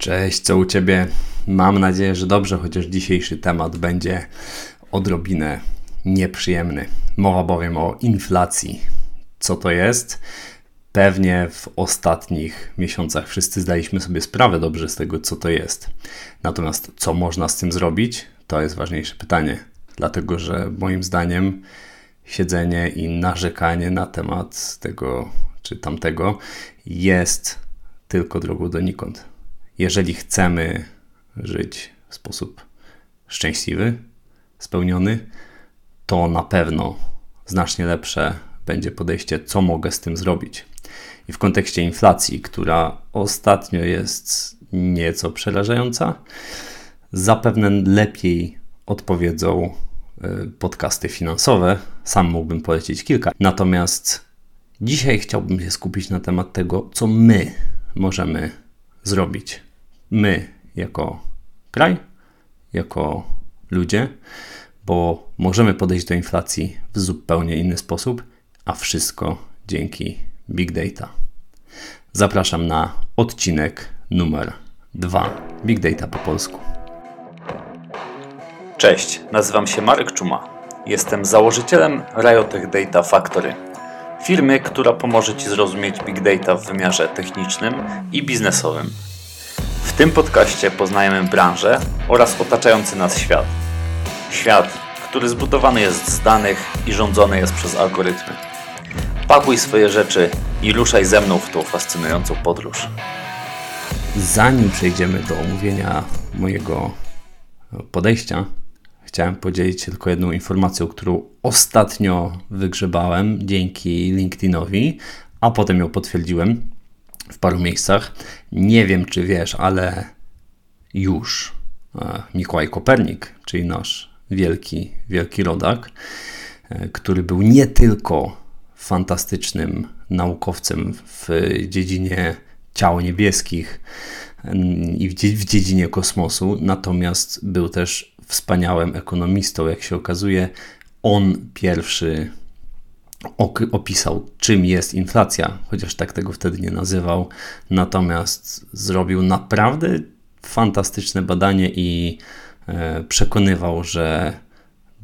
Cześć, co u Ciebie? Mam nadzieję, że dobrze, chociaż dzisiejszy temat będzie odrobinę nieprzyjemny. Mowa bowiem o inflacji. Co to jest? Pewnie w ostatnich miesiącach wszyscy zdaliśmy sobie sprawę dobrze z tego, co to jest. Natomiast co można z tym zrobić? To jest ważniejsze pytanie. Dlatego, że moim zdaniem siedzenie i narzekanie na temat tego czy tamtego jest tylko drogą donikąd jeżeli chcemy żyć w sposób szczęśliwy, spełniony, to na pewno znacznie lepsze będzie podejście, co mogę z tym zrobić. I w kontekście inflacji, która ostatnio jest nieco przerażająca, zapewne lepiej odpowiedzą y, podcasty finansowe. Sam mógłbym polecić kilka. Natomiast dzisiaj chciałbym się skupić na temat tego, co my możemy zrobić my jako kraj, jako ludzie, bo możemy podejść do inflacji w zupełnie inny sposób, a wszystko dzięki Big Data. Zapraszam na odcinek numer 2 Big Data po polsku. Cześć, nazywam się Marek Czuma. Jestem założycielem Riotech Data Factory, firmy, która pomoże Ci zrozumieć Big Data w wymiarze technicznym i biznesowym w tym podcaście poznajemy branżę oraz otaczający nas świat. Świat, który zbudowany jest z danych i rządzony jest przez algorytmy. Pakuj swoje rzeczy i ruszaj ze mną w tą fascynującą podróż. Zanim przejdziemy do omówienia mojego podejścia, chciałem podzielić się tylko jedną informacją, którą ostatnio wygrzebałem dzięki LinkedInowi, a potem ją potwierdziłem w paru miejscach. Nie wiem, czy wiesz, ale już e, Mikołaj Kopernik, czyli nasz wielki, wielki rodak, e, który był nie tylko fantastycznym naukowcem w dziedzinie ciał niebieskich mm, i w dziedzinie kosmosu, natomiast był też wspaniałym ekonomistą, jak się okazuje. On pierwszy opisał, czym jest inflacja, chociaż tak tego wtedy nie nazywał. Natomiast zrobił naprawdę fantastyczne badanie i e, przekonywał, że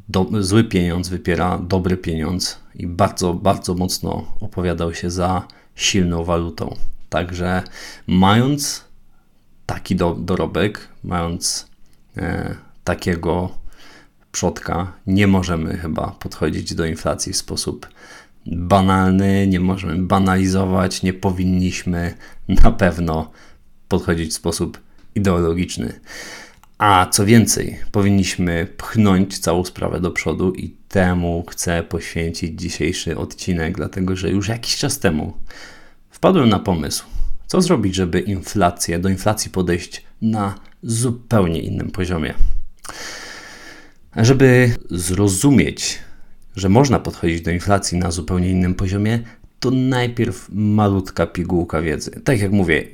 do, zły pieniądz wypiera dobry pieniądz i bardzo, bardzo mocno opowiadał się za silną walutą. Także mając taki do, dorobek, mając e, takiego przodka, nie możemy chyba podchodzić do inflacji w sposób banalny, nie możemy banalizować, nie powinniśmy na pewno podchodzić w sposób ideologiczny. A co więcej, powinniśmy pchnąć całą sprawę do przodu i temu chcę poświęcić dzisiejszy odcinek, dlatego że już jakiś czas temu wpadłem na pomysł, co zrobić, żeby inflację, do inflacji podejść na zupełnie innym poziomie. Żeby zrozumieć, że można podchodzić do inflacji na zupełnie innym poziomie, to najpierw malutka pigułka wiedzy. Tak jak mówię,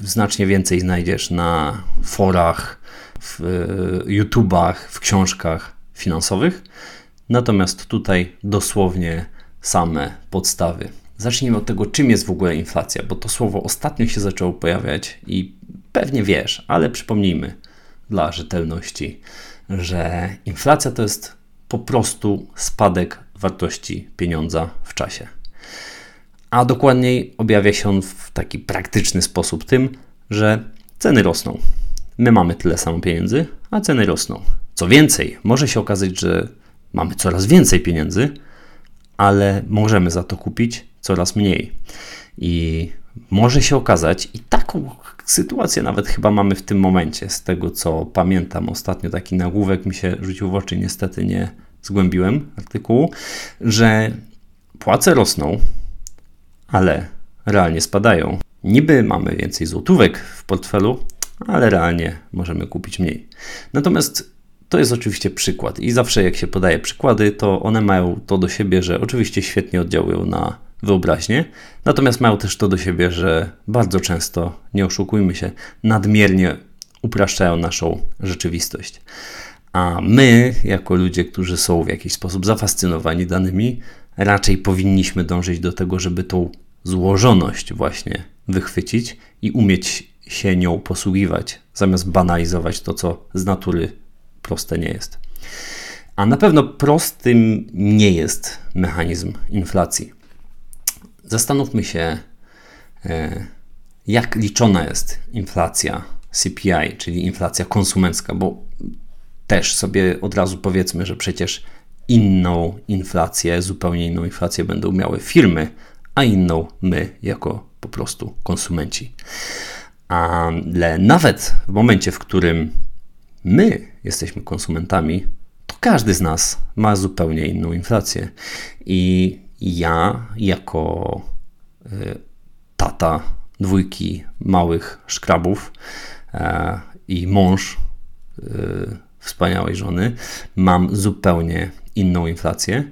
znacznie więcej znajdziesz na forach, w e, YouTubach, w książkach finansowych. Natomiast tutaj dosłownie same podstawy. Zacznijmy od tego, czym jest w ogóle inflacja, bo to słowo ostatnio się zaczęło pojawiać i pewnie wiesz, ale przypomnijmy dla rzetelności że inflacja to jest po prostu spadek wartości pieniądza w czasie. A dokładniej objawia się on w taki praktyczny sposób tym, że ceny rosną. My mamy tyle samo pieniędzy, a ceny rosną. Co więcej, może się okazać, że mamy coraz więcej pieniędzy, ale możemy za to kupić coraz mniej. I może się okazać, i taką sytuację nawet chyba mamy w tym momencie, z tego co pamiętam. Ostatnio taki nagłówek mi się rzucił w oczy, niestety nie zgłębiłem artykułu, że płace rosną, ale realnie spadają. Niby mamy więcej złotówek w portfelu, ale realnie możemy kupić mniej. Natomiast to jest oczywiście przykład i zawsze jak się podaje przykłady, to one mają to do siebie, że oczywiście świetnie oddziałują na wyobraźnię, natomiast mają też to do siebie, że bardzo często, nie oszukujmy się, nadmiernie upraszczają naszą rzeczywistość. A my, jako ludzie, którzy są w jakiś sposób zafascynowani danymi, raczej powinniśmy dążyć do tego, żeby tą złożoność właśnie wychwycić i umieć się nią posługiwać, zamiast banalizować to, co z natury proste nie jest. A na pewno prostym nie jest mechanizm inflacji. Zastanówmy się, e, jak liczona jest inflacja CPI, czyli inflacja konsumencka, bo też sobie od razu powiedzmy, że przecież inną inflację, zupełnie inną inflację będą miały firmy, a inną my jako po prostu konsumenci. Ale nawet w momencie, w którym my jesteśmy konsumentami, to każdy z nas ma zupełnie inną inflację. I ja, jako y, tata dwójki małych szkrabów e, i mąż y, wspaniałej żony, mam zupełnie inną inflację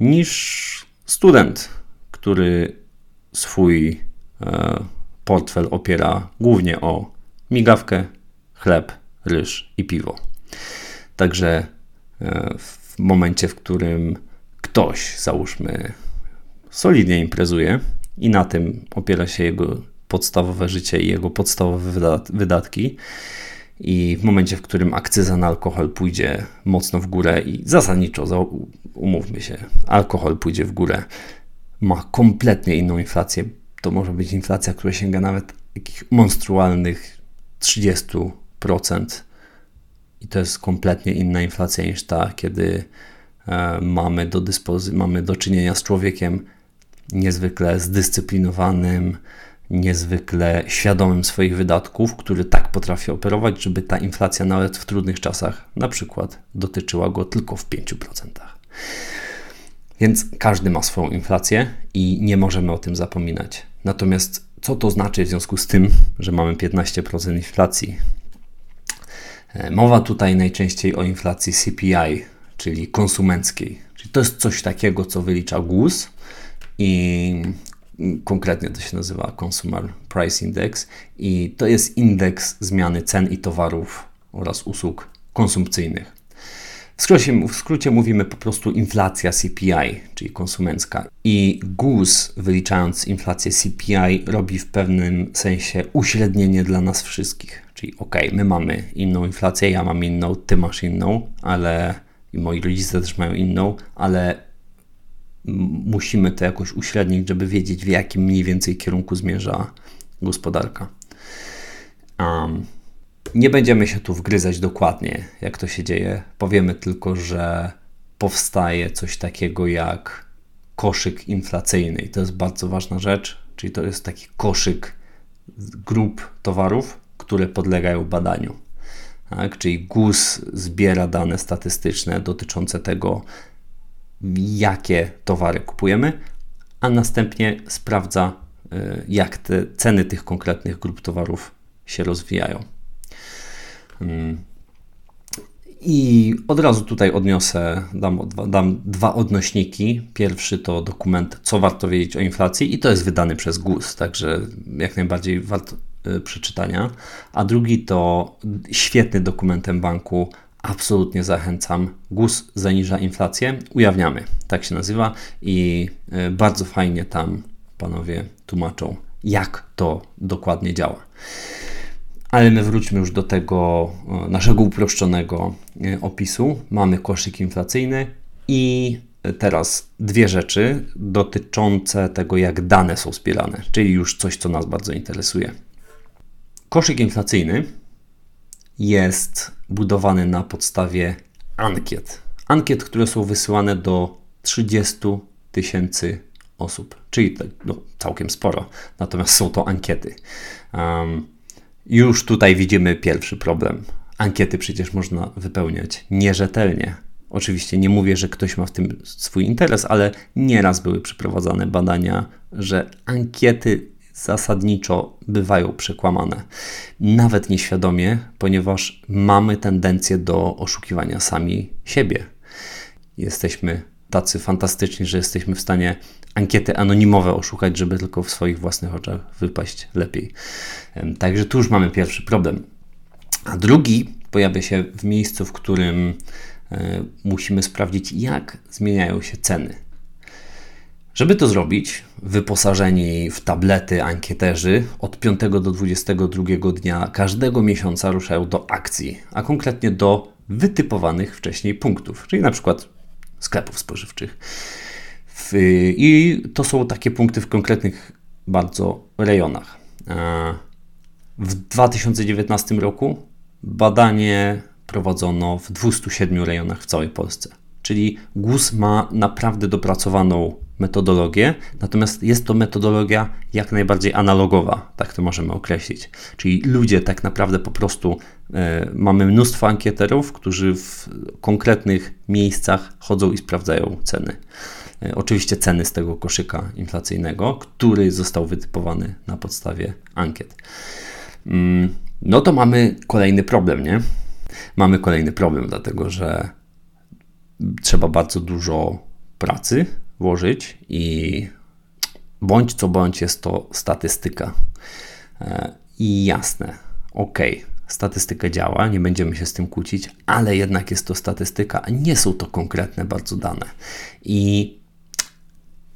niż student, który swój e, portfel opiera głównie o migawkę, chleb, ryż i piwo. Także e, w momencie, w którym ktoś, załóżmy, solidnie imprezuje i na tym opiera się jego podstawowe życie i jego podstawowe wydatki, i w momencie, w którym akcyza na alkohol pójdzie mocno w górę i zasadniczo, umówmy się, alkohol pójdzie w górę, ma kompletnie inną inflację. To może być inflacja, która sięga nawet jakich monstrualnych 30%. I to jest kompletnie inna inflacja niż ta, kiedy e, mamy do dyspozy- mamy do czynienia z człowiekiem niezwykle zdyscyplinowanym, niezwykle świadomym swoich wydatków, który tak potrafi operować, żeby ta inflacja nawet w trudnych czasach na przykład dotyczyła go tylko w 5%. Więc każdy ma swoją inflację i nie możemy o tym zapominać. Natomiast co to znaczy w związku z tym, że mamy 15% inflacji? E, mowa tutaj najczęściej o inflacji CPI, czyli konsumenckiej. Czyli to jest coś takiego, co wylicza GUS i Konkretnie to się nazywa Consumer Price Index i to jest indeks zmiany cen i towarów oraz usług konsumpcyjnych. W skrócie, w skrócie mówimy po prostu inflacja CPI, czyli konsumencka. I GUS, wyliczając inflację CPI, robi w pewnym sensie uśrednienie dla nas wszystkich. Czyli ok, my mamy inną inflację, ja mam inną, ty masz inną, ale i moi rodzice też mają inną, ale musimy to jakoś uśrednić, żeby wiedzieć, w jakim mniej więcej kierunku zmierza gospodarka. Um, nie będziemy się tu wgryzać dokładnie, jak to się dzieje. Powiemy tylko, że powstaje coś takiego jak koszyk inflacyjny. I to jest bardzo ważna rzecz, czyli to jest taki koszyk grup towarów, które podlegają badaniu. Tak? Czyli GUS zbiera dane statystyczne dotyczące tego, jakie towary kupujemy, a następnie sprawdza, y, jak te ceny tych konkretnych grup towarów się rozwijają. Mm. I od razu tutaj odniosę, dam, dam dwa odnośniki. Pierwszy to dokument, co warto wiedzieć o inflacji, i to jest wydany przez GUS, także jak najbardziej wart y, przeczytania. A drugi to świetny dokumentem banku absolutnie zachęcam. GUS zaniża inflację, ujawniamy, tak się nazywa i e, bardzo fajnie tam panowie tłumaczą, jak to dokładnie działa. Ale my wróćmy już do tego e, naszego uproszczonego e, opisu. Mamy koszyk inflacyjny i teraz dwie rzeczy dotyczące tego, jak dane są zbierane, czyli już coś, co nas bardzo interesuje. Koszyk inflacyjny jest budowany na podstawie ankiet. Ankiet, które są wysyłane do 30 tysięcy osób, czyli tak, no, całkiem sporo. Natomiast są to ankiety. Um, już tutaj widzimy pierwszy problem. Ankiety przecież można wypełniać nierzetelnie. Oczywiście nie mówię, że ktoś ma w tym swój interes, ale nieraz były przeprowadzane badania, że ankiety zasadniczo bywają przekłamane. Nawet nieświadomie, ponieważ mamy tendencję do oszukiwania sami siebie. Jesteśmy tacy fantastyczni, że jesteśmy w stanie ankiety anonimowe oszukać, żeby tylko w swoich własnych oczach wypaść lepiej. Także tu już mamy pierwszy problem. A drugi pojawia się w miejscu, w którym e, musimy sprawdzić, jak zmieniają się ceny. Żeby to zrobić, wyposażeni w tablety ankieterzy od 5 do 22 dnia każdego miesiąca ruszają do akcji, a konkretnie do wytypowanych wcześniej punktów, czyli na przykład sklepów spożywczych. I to są takie punkty w konkretnych bardzo rejonach. W 2019 roku badanie prowadzono w 207 rejonach w całej Polsce. Czyli GUS ma naprawdę dopracowaną metodologię, natomiast jest to metodologia jak najbardziej analogowa, tak to możemy określić. Czyli ludzie tak naprawdę po prostu e, mamy mnóstwo ankieterów, którzy w konkretnych miejscach chodzą i sprawdzają ceny. E, oczywiście ceny z tego koszyka inflacyjnego, który został wytypowany na podstawie ankiet. Mm, no to mamy kolejny problem, nie? Mamy kolejny problem, dlatego że trzeba bardzo dużo pracy włożyć i bądź co bądź jest to statystyka. E, I jasne, ok, statystyka działa, nie będziemy się z tym kłócić, ale jednak jest to statystyka, a nie są to konkretne bardzo dane. I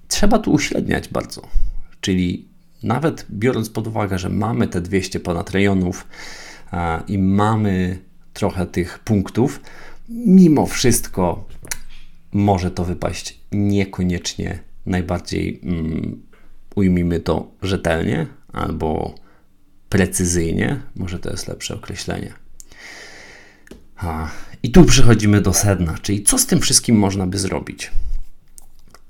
trzeba tu uśredniać bardzo. Czyli nawet biorąc pod uwagę, że mamy te 200 ponad rejonów a, i mamy trochę tych punktów, mimo wszystko może to wypaść niekoniecznie najbardziej, um, ujmijmy to rzetelnie albo precyzyjnie, może to jest lepsze określenie. A, I tu przechodzimy do sedna, czyli co z tym wszystkim można by zrobić?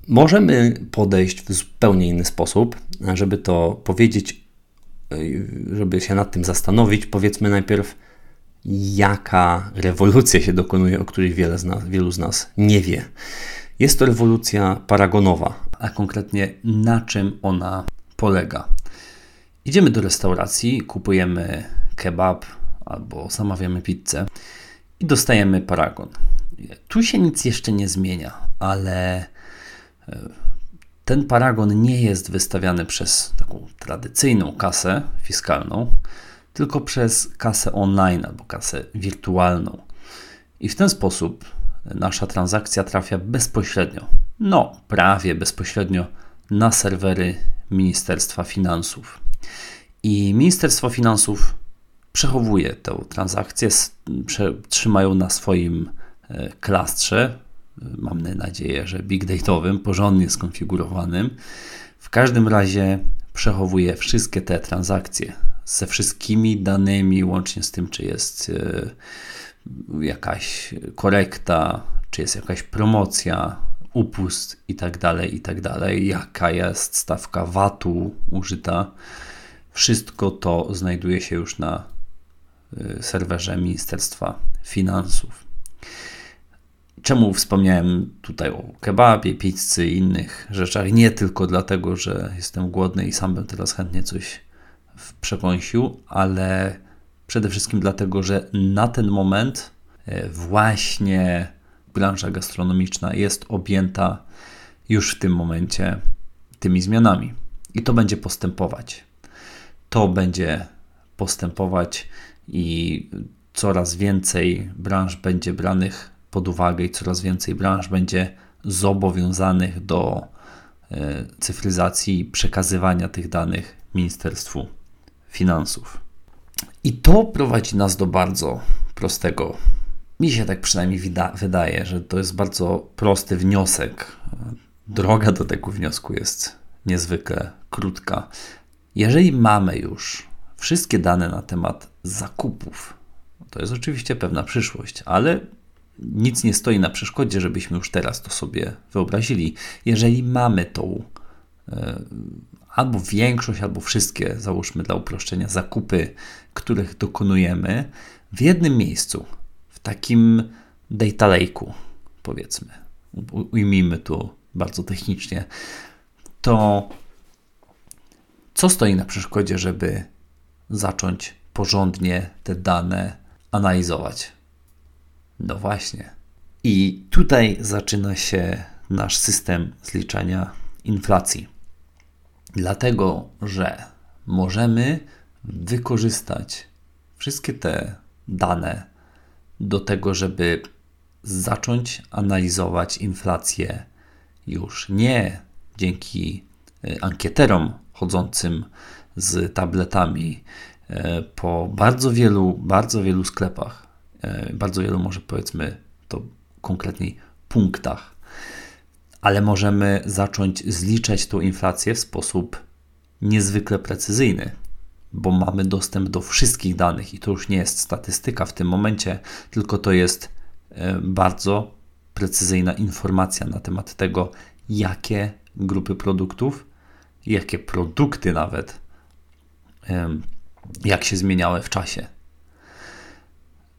Możemy podejść w zupełnie inny sposób, żeby to powiedzieć, żeby się nad tym zastanowić. Powiedzmy najpierw, jaka rewolucja się dokonuje, o której wiele z nas, wielu z nas nie wie. Jest to rewolucja paragonowa, a konkretnie na czym ona polega. Idziemy do restauracji, kupujemy kebab albo zamawiamy pizzę i dostajemy paragon. Tu się nic jeszcze nie zmienia, ale ten paragon nie jest wystawiany przez taką tradycyjną kasę fiskalną, tylko przez kasę online albo kasę wirtualną. I w ten sposób nasza transakcja trafia bezpośrednio, no prawie bezpośrednio na serwery Ministerstwa Finansów. I Ministerstwo Finansów przechowuje tę transakcję, trzymają na swoim e, klastrze mam nadzieję, że big dataowym, porządnie skonfigurowanym. W każdym razie przechowuje wszystkie te transakcje ze wszystkimi danymi, łącznie z tym, czy jest e, jakaś korekta, czy jest jakaś promocja, upust i tak dalej, i tak jaka jest stawka VAT-u użyta. Wszystko to znajduje się już na e, serwerze Ministerstwa Finansów. Czemu wspomniałem tutaj o kebabie, pizzy i innych rzeczach? Nie tylko dlatego, że jestem głodny i sam bym teraz chętnie coś przekąsił, ale przede wszystkim dlatego, że na ten moment e, właśnie branża gastronomiczna jest objęta już w tym momencie tymi zmianami. I to będzie postępować. To będzie postępować i coraz więcej branż będzie branych pod uwagę i coraz więcej branż będzie zobowiązanych do e, cyfryzacji i przekazywania tych danych Ministerstwu Finansów. I to prowadzi nas do bardzo prostego, mi się tak przynajmniej wydaje, że to jest bardzo prosty wniosek. Droga do tego wniosku jest niezwykle krótka. Jeżeli mamy już wszystkie dane na temat zakupów, to jest oczywiście pewna przyszłość, ale nic nie stoi na przeszkodzie, żebyśmy już teraz to sobie wyobrazili. Jeżeli mamy tą e, albo większość, albo wszystkie, załóżmy dla uproszczenia, zakupy, których dokonujemy w jednym miejscu, w takim data lake'u, powiedzmy, ujmijmy tu bardzo technicznie, to co stoi na przeszkodzie, żeby zacząć porządnie te dane analizować? No właśnie. I tutaj zaczyna się nasz system zliczania inflacji. Dlatego, że możemy wykorzystać wszystkie te dane do tego, żeby zacząć analizować inflację już nie dzięki e, ankieterom chodzącym z tabletami e, po bardzo wielu, bardzo wielu sklepach, e, bardzo wielu może powiedzmy to konkretniej punktach, ale możemy zacząć zliczać tą inflację w sposób niezwykle precyzyjny, bo mamy dostęp do wszystkich danych i to już nie jest statystyka w tym momencie, tylko to jest bardzo precyzyjna informacja na temat tego, jakie grupy produktów, jakie produkty nawet, jak się zmieniały w czasie.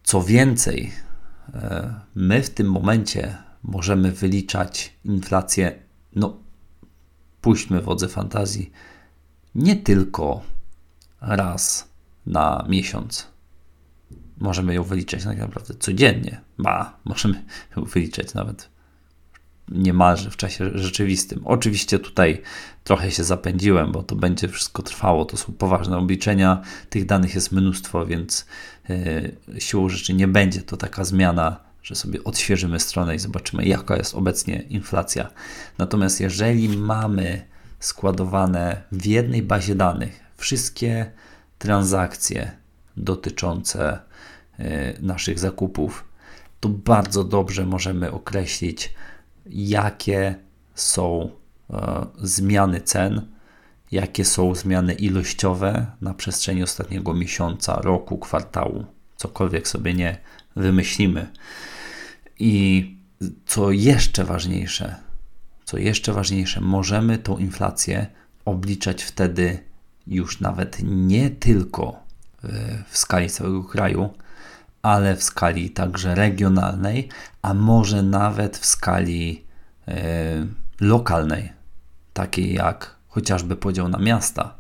Co więcej, e, my w tym momencie możemy wyliczać inflację, no puśćmy wodze fantazji, nie tylko raz na miesiąc. Możemy ją wyliczać tak naprawdę codziennie. Ba, możemy ją wyliczać nawet niemalże w czasie rzeczywistym. Oczywiście tutaj trochę się zapędziłem, bo to będzie wszystko trwało. To są poważne obliczenia. Tych danych jest mnóstwo, więc yy, siłą rzeczy nie będzie to taka zmiana, że sobie odświeżymy stronę i zobaczymy, jaka jest obecnie inflacja. Natomiast jeżeli mamy składowane w jednej bazie danych wszystkie transakcje dotyczące yy, naszych zakupów, to bardzo dobrze możemy określić, jakie są e, zmiany cen, jakie są zmiany ilościowe na przestrzeni ostatniego miesiąca, roku, kwartału, cokolwiek sobie nie wymyślimy. I co jeszcze ważniejsze, co jeszcze ważniejsze, możemy tą inflację obliczać wtedy już nawet nie tylko w skali całego kraju, ale w skali także regionalnej, a może nawet w skali e, lokalnej, takiej jak chociażby podział na miasta.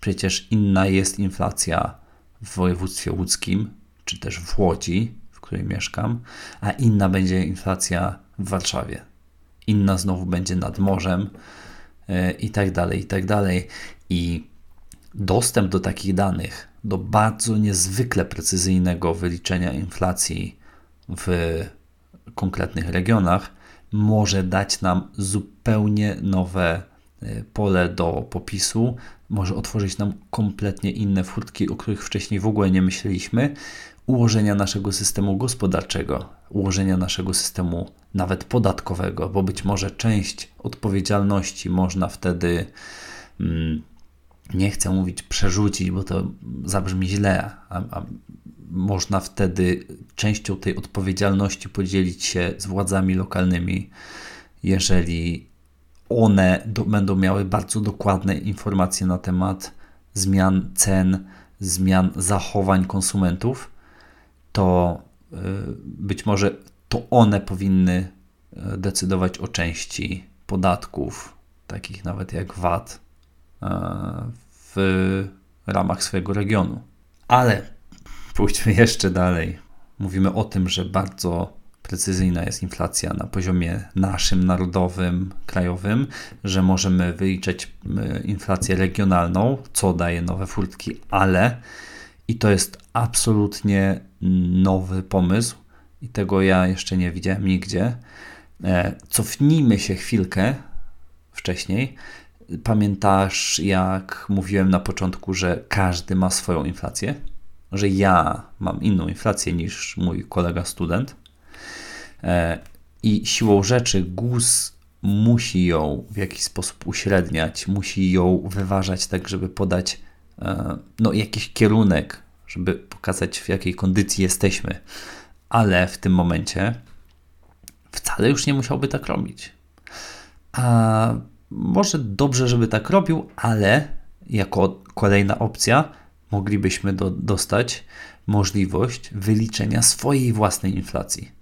Przecież inna jest inflacja w województwie łódzkim, czy też w Łodzi, której mieszkam, a inna będzie inflacja w Warszawie. Inna znowu będzie nad morzem e, i tak dalej, i tak dalej. I dostęp do takich danych do bardzo niezwykle precyzyjnego wyliczenia inflacji w konkretnych regionach może dać nam zupełnie nowe e, pole do popisu, może otworzyć nam kompletnie inne furtki, o których wcześniej w ogóle nie myśleliśmy, ułożenia naszego systemu gospodarczego, ułożenia naszego systemu nawet podatkowego, bo być może część odpowiedzialności można wtedy. Hmm, nie chcę mówić przerzucić, bo to zabrzmi źle, a, a można wtedy częścią tej odpowiedzialności podzielić się z władzami lokalnymi, jeżeli one do, będą miały bardzo dokładne informacje na temat zmian cen, zmian zachowań konsumentów, to y, być może to one powinny y, decydować o części podatków, takich nawet jak VAT, w ramach swojego regionu. Ale pójdźmy jeszcze dalej. Mówimy o tym, że bardzo precyzyjna jest inflacja na poziomie naszym, narodowym, krajowym, że możemy wyliczać inflację regionalną, co daje nowe furtki, ale i to jest absolutnie nowy pomysł i tego ja jeszcze nie widziałem nigdzie. E, cofnijmy się chwilkę wcześniej Pamiętasz, jak mówiłem na początku, że każdy ma swoją inflację? Że ja mam inną inflację niż mój kolega student. E, I siłą rzeczy GUS musi ją w jakiś sposób uśredniać, musi ją wyważać tak, żeby podać no, jakiś kierunek, żeby pokazać w jakiej kondycji jesteśmy. Ale w tym momencie wcale już nie musiałby tak robić. A może dobrze, żeby tak robił, ale jako kolejna opcja moglibyśmy do, dostać możliwość wyliczenia swojej własnej inflacji.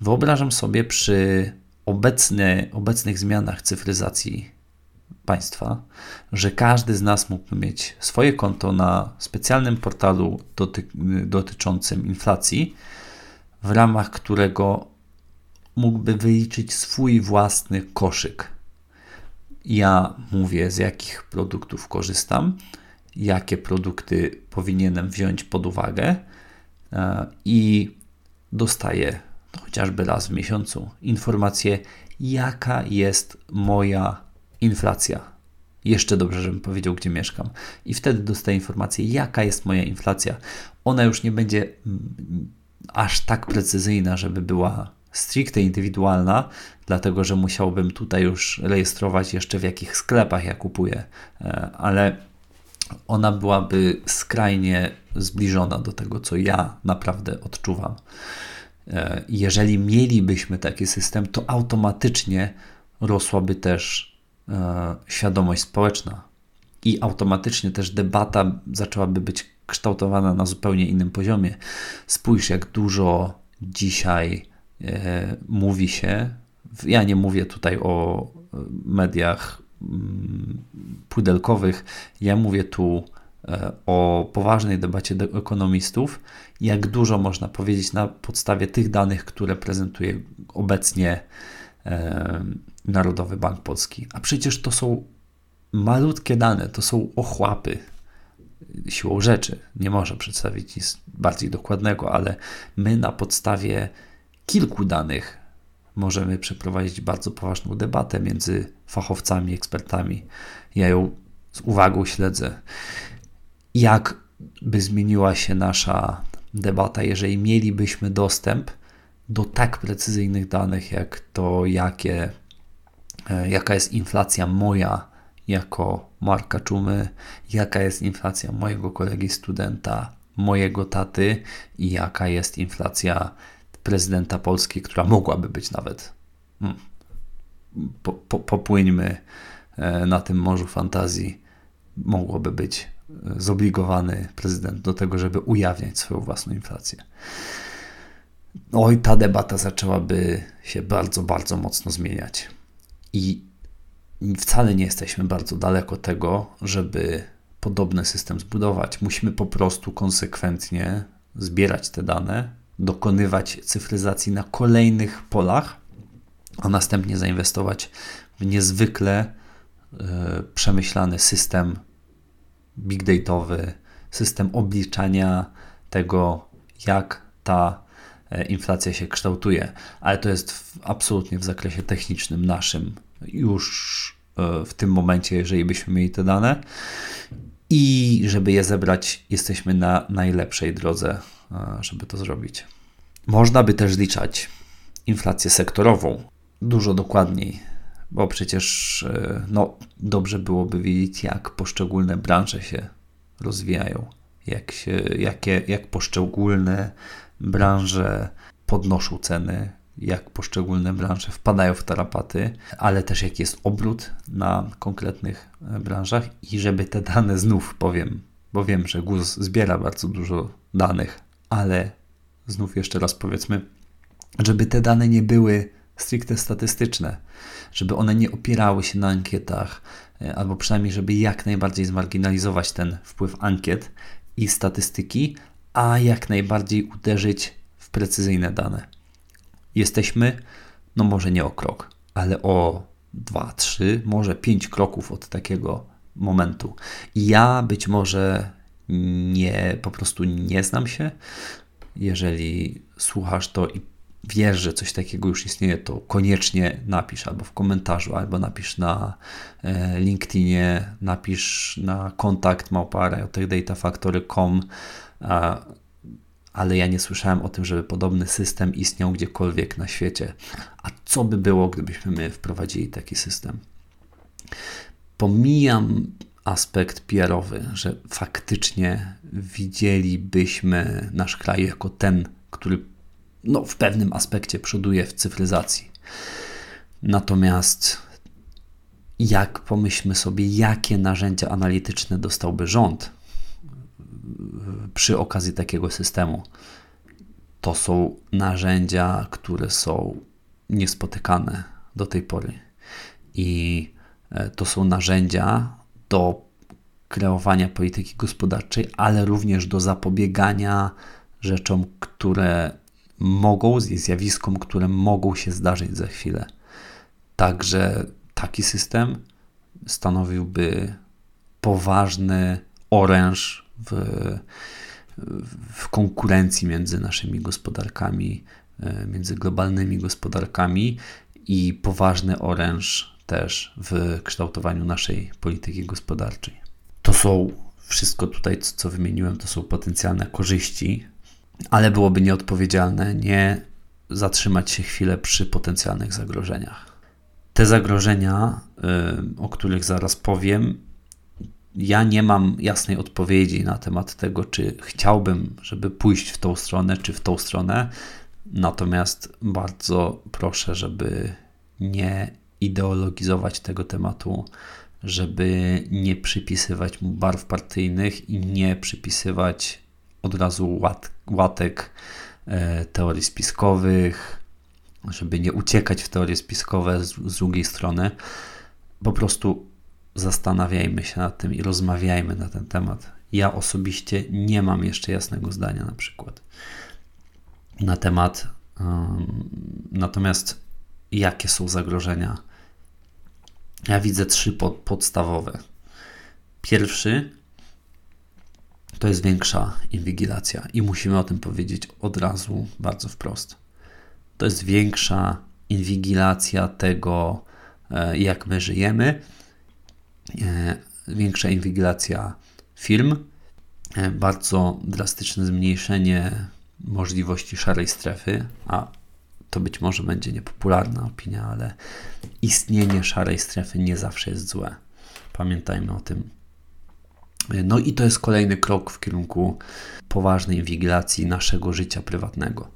Wyobrażam sobie przy obecny, obecnych zmianach cyfryzacji państwa, że każdy z nas mógłby mieć swoje konto na specjalnym portalu doty, dotyczącym inflacji, w ramach którego mógłby wyliczyć swój własny koszyk. Ja mówię, z jakich produktów korzystam, jakie produkty powinienem wziąć pod uwagę e, i dostaję chociażby raz w miesiącu informację, jaka jest moja inflacja. Jeszcze dobrze, żebym powiedział, gdzie mieszkam. I wtedy dostaję informację, jaka jest moja inflacja. Ona już nie będzie mm, aż tak precyzyjna, żeby była stricte indywidualna, dlatego że musiałbym tutaj już rejestrować jeszcze w jakich sklepach ja kupuję, e, ale ona byłaby skrajnie zbliżona do tego, co ja naprawdę odczuwam. E, jeżeli mielibyśmy taki system, to automatycznie rosłaby też świadomość społeczna i automatycznie też debata zaczęłaby być kształtowana na zupełnie innym poziomie. Spójrz, jak dużo dzisiaj e, mówi się. Ja nie mówię tutaj o mediach mm, pudelkowych, ja mówię tu E, o poważnej debacie ekonomistów, jak dużo można powiedzieć na podstawie tych danych, które prezentuje obecnie e, Narodowy Bank Polski. A przecież to są malutkie dane, to są ochłapy. Siłą rzeczy nie może przedstawić nic bardziej dokładnego, ale my na podstawie kilku danych możemy przeprowadzić bardzo poważną debatę między fachowcami, ekspertami. Ja ją z uwagą śledzę jak by zmieniła się nasza debata, jeżeli mielibyśmy dostęp do tak precyzyjnych danych, jak to, jakie, jaka jest inflacja moja jako Marka Czumy, jaka jest inflacja mojego kolegi studenta, mojego taty i jaka jest inflacja prezydenta Polski, która mogłaby być nawet. Hmm, po, po, popłyńmy e, na tym morzu fantazji. Mogłoby być zobligowany prezydent do tego, żeby ujawniać swoją własną inflację. Oj, ta debata zaczęłaby się bardzo, bardzo mocno zmieniać. I wcale nie jesteśmy bardzo daleko tego, żeby podobny system zbudować. Musimy po prostu konsekwentnie zbierać te dane, dokonywać cyfryzacji na kolejnych polach, a następnie zainwestować w niezwykle y, przemyślany system big dataowy, system obliczania tego, jak ta e, inflacja się kształtuje, ale to jest w, absolutnie w zakresie technicznym naszym już e, w tym momencie, jeżeli byśmy mieli te dane. I żeby je zebrać, jesteśmy na najlepszej drodze, e, żeby to zrobić. Można by też liczać inflację sektorową dużo dokładniej bo przecież e, no, dobrze byłoby wiedzieć, jak poszczególne branże się rozwijają, jak, się, jakie, jak poszczególne branże podnoszą ceny, jak poszczególne branże wpadają w tarapaty, ale też jaki jest obrót na konkretnych e, branżach i żeby te dane znów powiem, bo wiem, że GUS zbiera bardzo dużo danych, ale znów jeszcze raz powiedzmy, żeby te dane nie były stricte statystyczne, żeby one nie opierały się na ankietach, e, albo przynajmniej, żeby jak najbardziej zmarginalizować ten wpływ ankiet i statystyki, a jak najbardziej uderzyć w precyzyjne dane. Jesteśmy, no może nie o krok, ale o dwa, trzy, może pięć kroków od takiego momentu. ja być może nie, po prostu nie znam się. Jeżeli słuchasz to i wiesz, że coś takiego już istnieje, to koniecznie napisz albo w komentarzu, albo napisz na e, LinkedInie, napisz na kontakt małpa.datafactory.com ale ja nie słyszałem o tym, żeby podobny system istniał gdziekolwiek na świecie. A co by było, gdybyśmy my wprowadzili taki system? Pomijam aspekt PR-owy, że faktycznie widzielibyśmy nasz kraj jako ten, który no, w pewnym aspekcie przoduje w cyfryzacji. Natomiast jak pomyślmy sobie, jakie narzędzia analityczne dostałby rząd przy okazji takiego systemu, to są narzędzia, które są niespotykane do tej pory. I e, to są narzędzia do kreowania polityki gospodarczej, ale również do zapobiegania rzeczom, które mogą, zjawiskom, które mogą się zdarzyć za chwilę. Także taki system stanowiłby poważny oręż w, w konkurencji między naszymi gospodarkami, e, między globalnymi gospodarkami i poważny oręż też w kształtowaniu naszej polityki gospodarczej. To są wszystko tutaj, co wymieniłem, to są potencjalne korzyści, ale byłoby nieodpowiedzialne nie zatrzymać się chwilę przy potencjalnych zagrożeniach. Te zagrożenia, y, o których zaraz powiem, ja nie mam jasnej odpowiedzi na temat tego, czy chciałbym, żeby pójść w tą stronę, czy w tą stronę. Natomiast bardzo proszę, żeby nie ideologizować tego tematu, żeby nie przypisywać mu barw partyjnych i nie przypisywać od razu łat, łatek e, teorii spiskowych, żeby nie uciekać w teorie spiskowe z, z drugiej strony. Po prostu zastanawiajmy się nad tym i rozmawiajmy na ten temat. Ja osobiście nie mam jeszcze jasnego zdania na przykład na temat um, natomiast jakie są zagrożenia. Ja widzę trzy pod, podstawowe. Pierwszy to jest większa inwigilacja i musimy o tym powiedzieć od razu bardzo wprost. To jest większa inwigilacja tego, e, jak my żyjemy, większa inwigilacja firm, e, bardzo drastyczne zmniejszenie możliwości szarej strefy, a to być może będzie niepopularna opinia, ale istnienie szarej strefy nie zawsze jest złe. Pamiętajmy o tym. No i to jest kolejny krok w kierunku poważnej inwigilacji naszego życia prywatnego.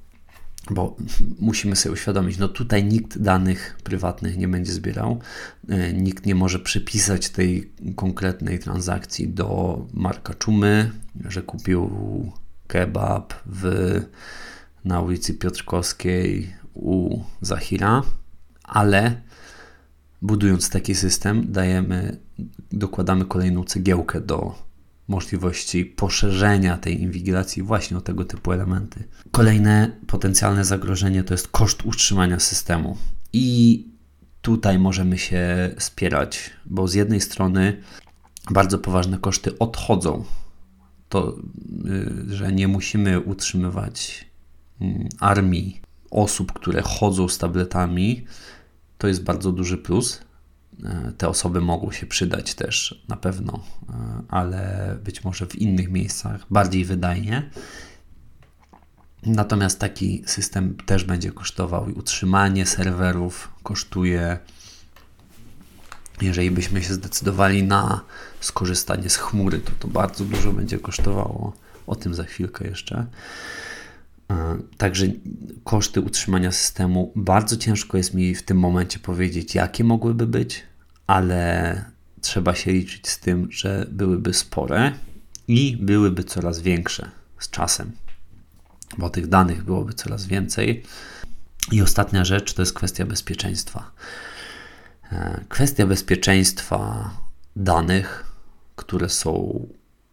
Bo musimy sobie uświadomić, no tutaj nikt danych prywatnych nie będzie zbierał, e, nikt nie może przypisać tej konkretnej transakcji do Marka Czumy, że kupił kebab w, na ulicy Piotrkowskiej u Zahira, ale budując taki system, dajemy, dokładamy kolejną cegiełkę do możliwości poszerzenia tej inwigilacji właśnie o tego typu elementy. Kolejne potencjalne zagrożenie to jest koszt utrzymania systemu. I tutaj możemy się spierać, bo z jednej strony bardzo poważne koszty odchodzą. To, y, że nie musimy utrzymywać mm, armii osób, które chodzą z tabletami, to jest bardzo duży plus. E, te osoby mogą się przydać też na pewno, e, ale być może w innych miejscach bardziej wydajnie. Natomiast taki system też będzie kosztował i utrzymanie serwerów kosztuje. Jeżeli byśmy się zdecydowali na skorzystanie z chmury, to to bardzo dużo będzie kosztowało. O tym za chwilkę jeszcze. E, także koszty utrzymania systemu bardzo ciężko jest mi w tym momencie powiedzieć, jakie mogłyby być, ale trzeba się liczyć z tym, że byłyby spore i byłyby coraz większe z czasem, bo tych danych byłoby coraz więcej. I ostatnia rzecz to jest kwestia bezpieczeństwa. E, kwestia bezpieczeństwa danych, które są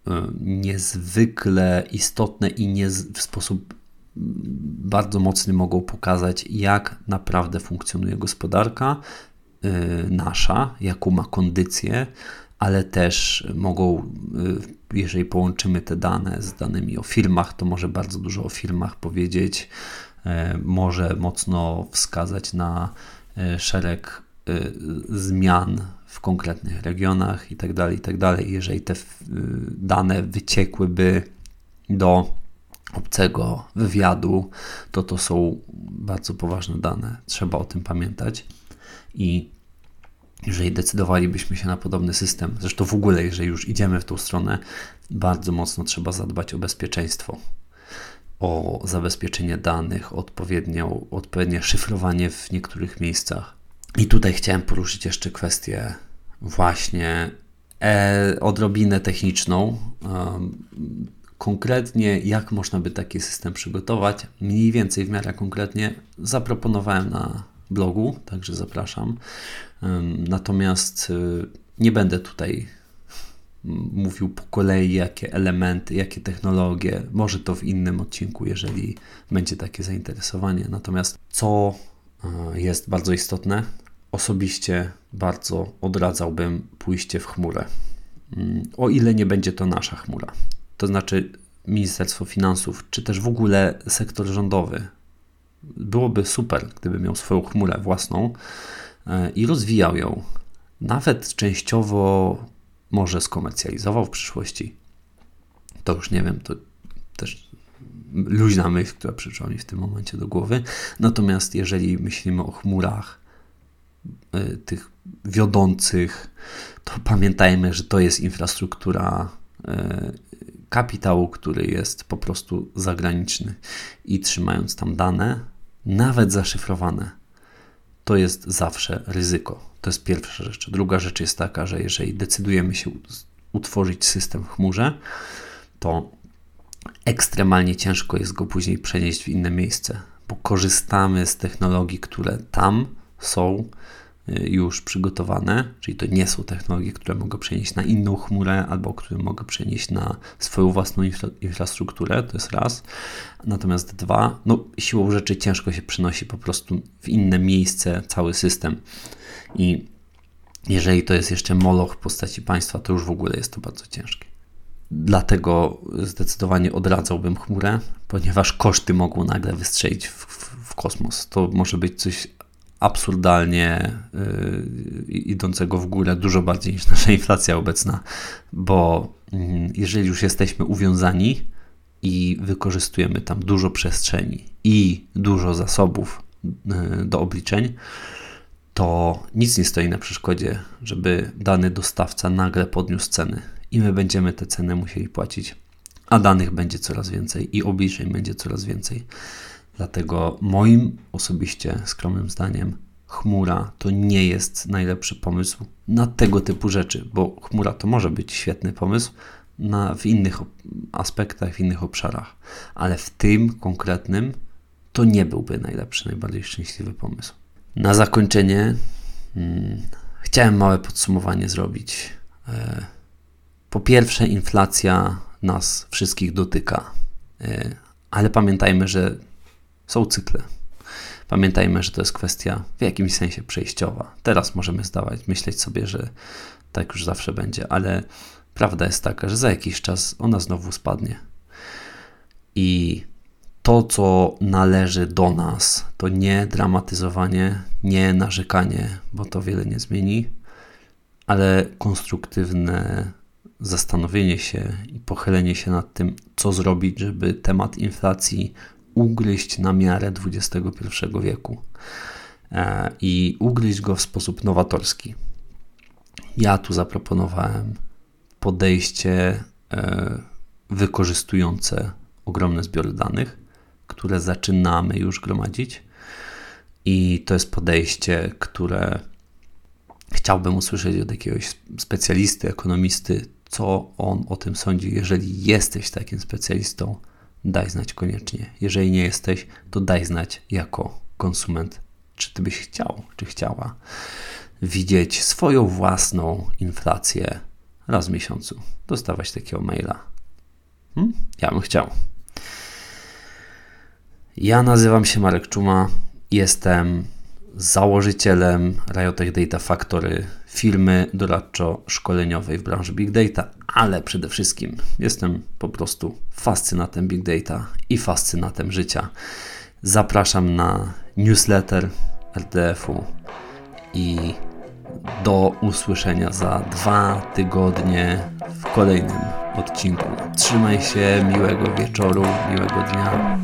e, niezwykle istotne i nie w sposób bardzo mocny mogą pokazać, jak naprawdę funkcjonuje gospodarka y, nasza, jaką ma kondycję, ale też mogą, y, jeżeli połączymy te dane z danymi o firmach, to może bardzo dużo o firmach powiedzieć, y, może mocno wskazać na szereg zmian w konkretnych regionach itd., tak itd. Tak jeżeli te dane wyciekłyby do obcego wywiadu, to to są bardzo poważne dane. Trzeba o tym pamiętać. I jeżeli decydowalibyśmy się na podobny system, zresztą w ogóle, jeżeli już idziemy w tą stronę, bardzo mocno trzeba zadbać o bezpieczeństwo, o zabezpieczenie danych, odpowiednie, odpowiednie szyfrowanie w niektórych miejscach. I tutaj chciałem poruszyć jeszcze kwestię właśnie e, odrobinę techniczną. Konkretnie, jak można by taki system przygotować, mniej więcej w miarę konkretnie, zaproponowałem na blogu, także zapraszam. Natomiast y, nie będę tutaj mówił po kolei, jakie elementy, jakie technologie, może to w innym odcinku, jeżeli będzie takie zainteresowanie. Natomiast co y, jest bardzo istotne, osobiście bardzo odradzałbym pójście w chmurę. Mm, o ile nie będzie to nasza chmura to znaczy Ministerstwo Finansów, czy też w ogóle sektor rządowy. Byłoby super, gdyby miał swoją chmurę własną, e, i rozwijał ją. Nawet częściowo może skomercjalizował w przyszłości. To już nie wiem, to też luźna myśl, która przyszła mi w tym momencie do głowy. Natomiast jeżeli myślimy o chmurach, y, tych wiodących, to pamiętajmy, że to jest infrastruktura y, kapitału, który jest po prostu zagraniczny i trzymając tam dane, nawet zaszyfrowane, to jest zawsze ryzyko. To jest pierwsza rzecz. Druga rzecz jest taka, że jeżeli decydujemy się utworzyć system w chmurze, to ekstremalnie ciężko jest go później przenieść w inne miejsce, bo korzystamy z technologii, które tam są już przygotowane, czyli to nie są technologie, które mogę przenieść na inną chmurę albo które mogę przenieść na swoją własną infra infrastrukturę, to jest raz. Natomiast dwa, no siłą rzeczy ciężko się przenosi po prostu w inne miejsce cały system. I jeżeli to jest jeszcze moloch w postaci państwa, to już w ogóle jest to bardzo ciężkie. Dlatego zdecydowanie odradzałbym chmurę, ponieważ koszty mogą nagle wystrzelić w, w, w kosmos. To może być coś absurdalnie yy, idącego w górę, dużo bardziej niż nasza inflacja obecna, bo yy, jeżeli już jesteśmy uwiązani i wykorzystujemy tam dużo przestrzeni i dużo zasobów yy, do obliczeń, to nic nie stoi na przeszkodzie, żeby dany dostawca nagle podniósł ceny i my będziemy te ceny musieli płacić, a danych będzie coraz więcej i obliczeń będzie coraz więcej. Dlatego moim osobiście skromnym zdaniem chmura to nie jest najlepszy pomysł na tego typu rzeczy, bo chmura to może być świetny pomysł na, w innych aspektach, w innych obszarach, ale w tym konkretnym to nie byłby najlepszy, najbardziej szczęśliwy pomysł. Na zakończenie hmm, chciałem małe podsumowanie zrobić. E, po pierwsze, inflacja nas wszystkich dotyka, e, ale pamiętajmy, że są cykle. Pamiętajmy, że to jest kwestia w jakimś sensie przejściowa. Teraz możemy zdawać, myśleć sobie, że tak już zawsze będzie, ale prawda jest taka, że za jakiś czas ona znowu spadnie. I to, co należy do nas, to nie dramatyzowanie, nie narzekanie, bo to wiele nie zmieni, ale konstruktywne zastanowienie się i pochylenie się nad tym, co zrobić, żeby temat inflacji ugryźć na miarę XXI wieku e, i ugryźć go w sposób nowatorski. Ja tu zaproponowałem podejście e, wykorzystujące ogromne zbiory danych, które zaczynamy już gromadzić, i to jest podejście, które chciałbym usłyszeć od jakiegoś specjalisty, ekonomisty, co on o tym sądzi. Jeżeli jesteś takim specjalistą, daj znać koniecznie. Jeżeli nie jesteś, to daj znać jako konsument, czy ty byś chciał, czy chciała widzieć swoją własną inflację raz w miesiącu. Dostawać takiego maila. Hmm? Ja bym chciał. Ja nazywam się Marek Czuma. Jestem założycielem Riotech Data Factory, firmy doradczo-szkoleniowej w branży Big Data, ale przede wszystkim jestem po prostu fascynatem Big Data i fascynatem życia. Zapraszam na newsletter RDF-u i do usłyszenia za dwa tygodnie w kolejnym odcinku. Trzymaj się, miłego wieczoru, miłego dnia.